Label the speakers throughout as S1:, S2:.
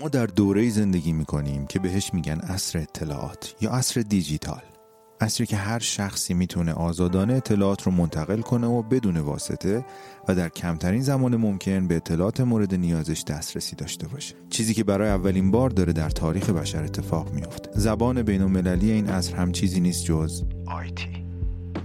S1: ما در دوره زندگی می‌کنیم که بهش میگن اصر اطلاعات یا اصر دیجیتال. اصری که هر شخصی می‌تونه آزادانه اطلاعات رو منتقل کنه و بدون واسطه و در کمترین زمان ممکن به اطلاعات مورد نیازش دسترسی داشته باشه. چیزی که برای اولین بار داره در تاریخ بشر اتفاق میافته. زبان بین این اصر هم چیزی نیست جز آیتی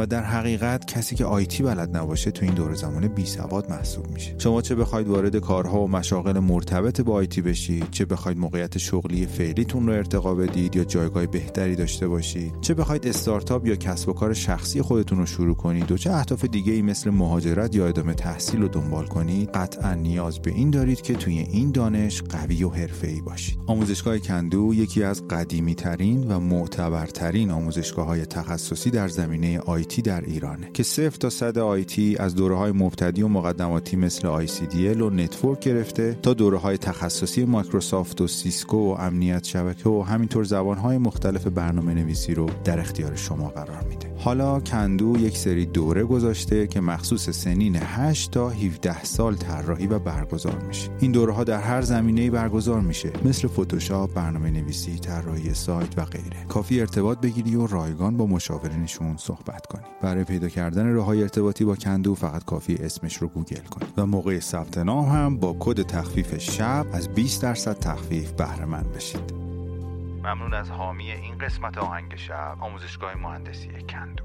S1: و در حقیقت کسی که آیتی بلد نباشه تو این دور زمان بی سواد محسوب میشه. شما چه بخواید وارد کارها و مشاغل مرتبط با آیتی بشید؟ چه بخواید موقعیت شغلی فعلیتون رو ارتقا بدید یا جایگاه بهتری داشته باشید؟ چه بخواید استارتاپ یا کسب و کار شخصی خودتون رو شروع کنید و چه اهداف دیگه ای مثل مهاجرت یا ادامه تحصیل رو دنبال کنید؟ قطعا نیاز به این دارید که توی این دانش قوی و حرفه‌ای باشید. آموزشگاه کندو یکی از قدیمی ترین و معتبرترین آموزشگاه های تخصصی در زمینه IT IT در ایرانه که صفر تا صد IT از دوره های مبتدی و مقدماتی مثل ICDL و network گرفته تا دوره های تخصصی مایکروسافت و سیسکو و امنیت شبکه و همینطور زبان های مختلف برنامه نویسی رو در اختیار شما قرار میده. حالا کندو یک سری دوره گذاشته که مخصوص سنین 8 تا 17 سال طراحی و برگزار میشه. این دوره ها در هر زمینه برگزار میشه. مثل فتوشاپ برنامه نویسی طراحی سایت و غیره. کافی ارتباط بگیری و رایگان با مشاورینشون صحبت کنی. برای پیدا کردن راه ارتباطی با کندو فقط کافی اسمش رو گوگل کنید و موقع ثبت نام هم با کد تخفیف شب از 20 درصد تخفیف بهره مند بشید. ممنون از حامی این قسمت آهنگ شب آموزشگاه مهندسی کندو.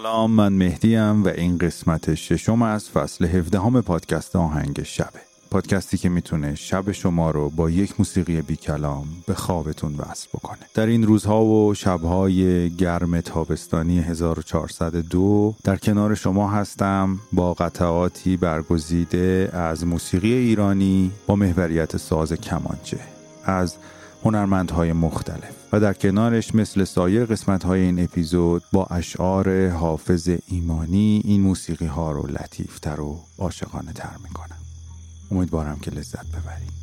S1: سلام من مهدیم و این قسمت ششم از فصل 17 همه پادکست آهنگ شبه. پادکستی که می‌تونه شب شما رو با یک موسیقی بی کلام به خوابتون وصل بکنه. در این روزها و شبهای گرم تابستانی 1402 در کنار شما هستم با قطعاتی برگزیده از موسیقی ایرانی با محوریت ساز کمانچه. از هنرمندهای مختلف و در کنارش مثل سایر قسمت های این اپیزود با اشعار حافظ ایمانی این موسیقی ها رو لطیفتر و عاشقانه تر می‌کنم. امیدوارم که لذت ببرید.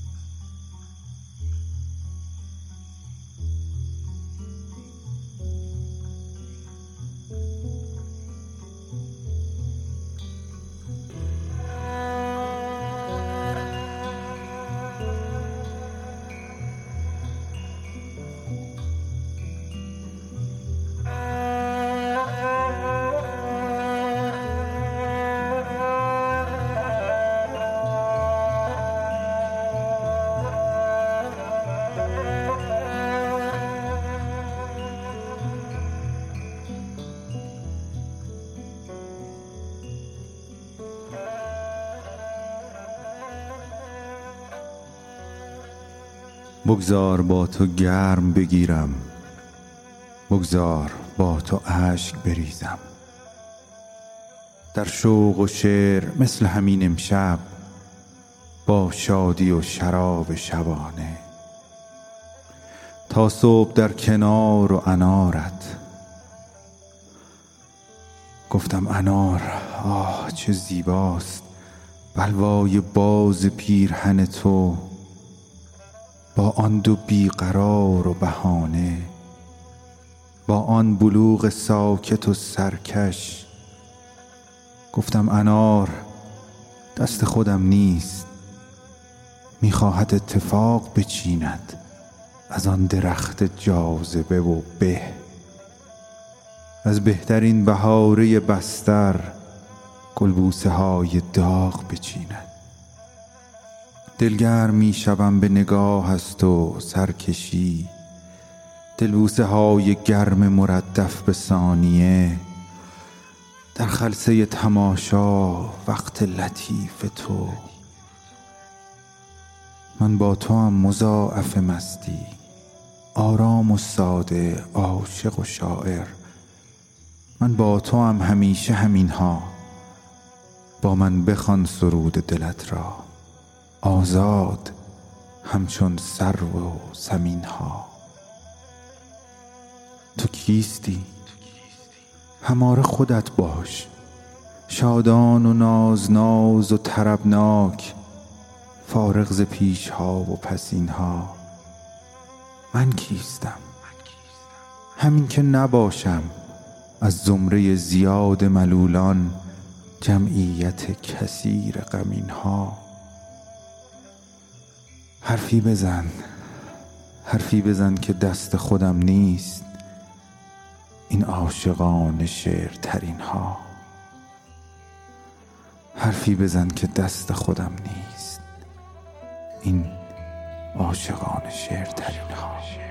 S1: بگذار با تو گرم بگیرم. بگذار با تو اشک بریزم. در شوق و شعر مثل همین امشب با شادی و شراب شبانه. تا صبح در کنار و انارت. گفتم انار آه چه زیباست. بلوای باز پیرهن تو. با آن دو بیقرار و بهانه با آن بلوغ ساکت و سرکش گفتم انار دست خودم نیست می‌خواهد اتفاق بچیند از آن درخت جاذبه و به. از بهترین بهاره بستر گلبوسه های داغ بچیند. دلگرم می شوم به نگاه است و سرکشی. دلبوسه های گرم مردف به ثانیه. در خلصه تماشا وقت لطیف تو. من با تو هم مضاعف مستی. آرام و ساده عاشق و شاعر. من با تو هم همیشه همین ها با من بخوان سرود دلت را. آزاد همچون سرو و زمین ها تو کیستی؟ هماره خودت باش. شادان و ناز ناز و طربناک فارغ ز پیش ها و پسین ها من کیستم؟ همین که نباشم از زمره زیاد ملولان جمعیت کثیر غمین ها حرفی بزن. حرفی بزن که دست خودم نیست. این عاشقان شعر ترین ها حرفی بزن که دست خودم نیست. این عاشقان شعر ترین ها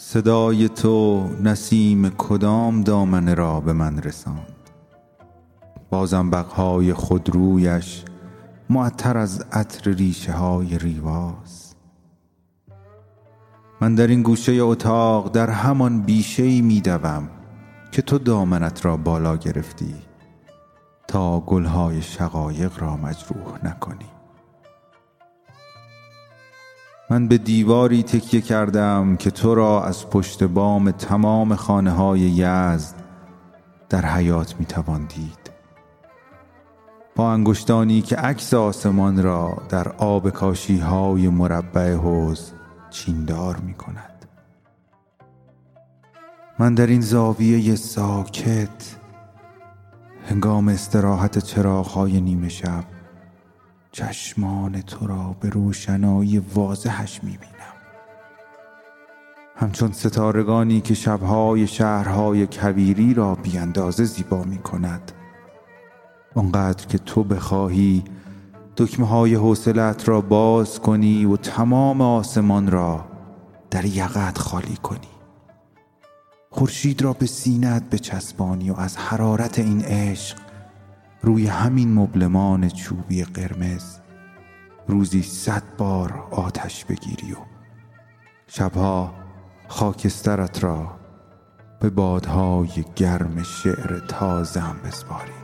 S1: صدای تو نسیم کدام دامنه را به من رساند؟ بازم بقهای خودرویش معطر از عطر ریشه های ریواز. من در این گوشه اتاق در همان بیشه ای می دوم که تو دامنت را بالا گرفتی تا گلهای شقایق را مجروح نکنی. من به دیواری تکیه کردم که تو را از پشت بام تمام خانه های یزد در حیات می توان دید. با انگشتانی که عکس آسمان را در آب کاشی های مربع حوز چیندار می کند من در این زاویه ساکت هنگام استراحت چراغ های نیمه شب چشمان تو را به روشنایی واضحش می‌بینم. همچون ستارگانی که شبهای شهرهای کبیری را بیاندازه زیبا می کند آنقدر که تو بخواهی دکمه های حوصلت را باز کنی و تمام آسمان را در یقت خالی کنی. خورشید را به سینت بچسبانی و از حرارت این عشق روی همین مبلمان چوبی قرمز روزی صد بار آتش بگیری و شبها خاکسترت را به بادهای گرم شعر تازه هم بسپاری.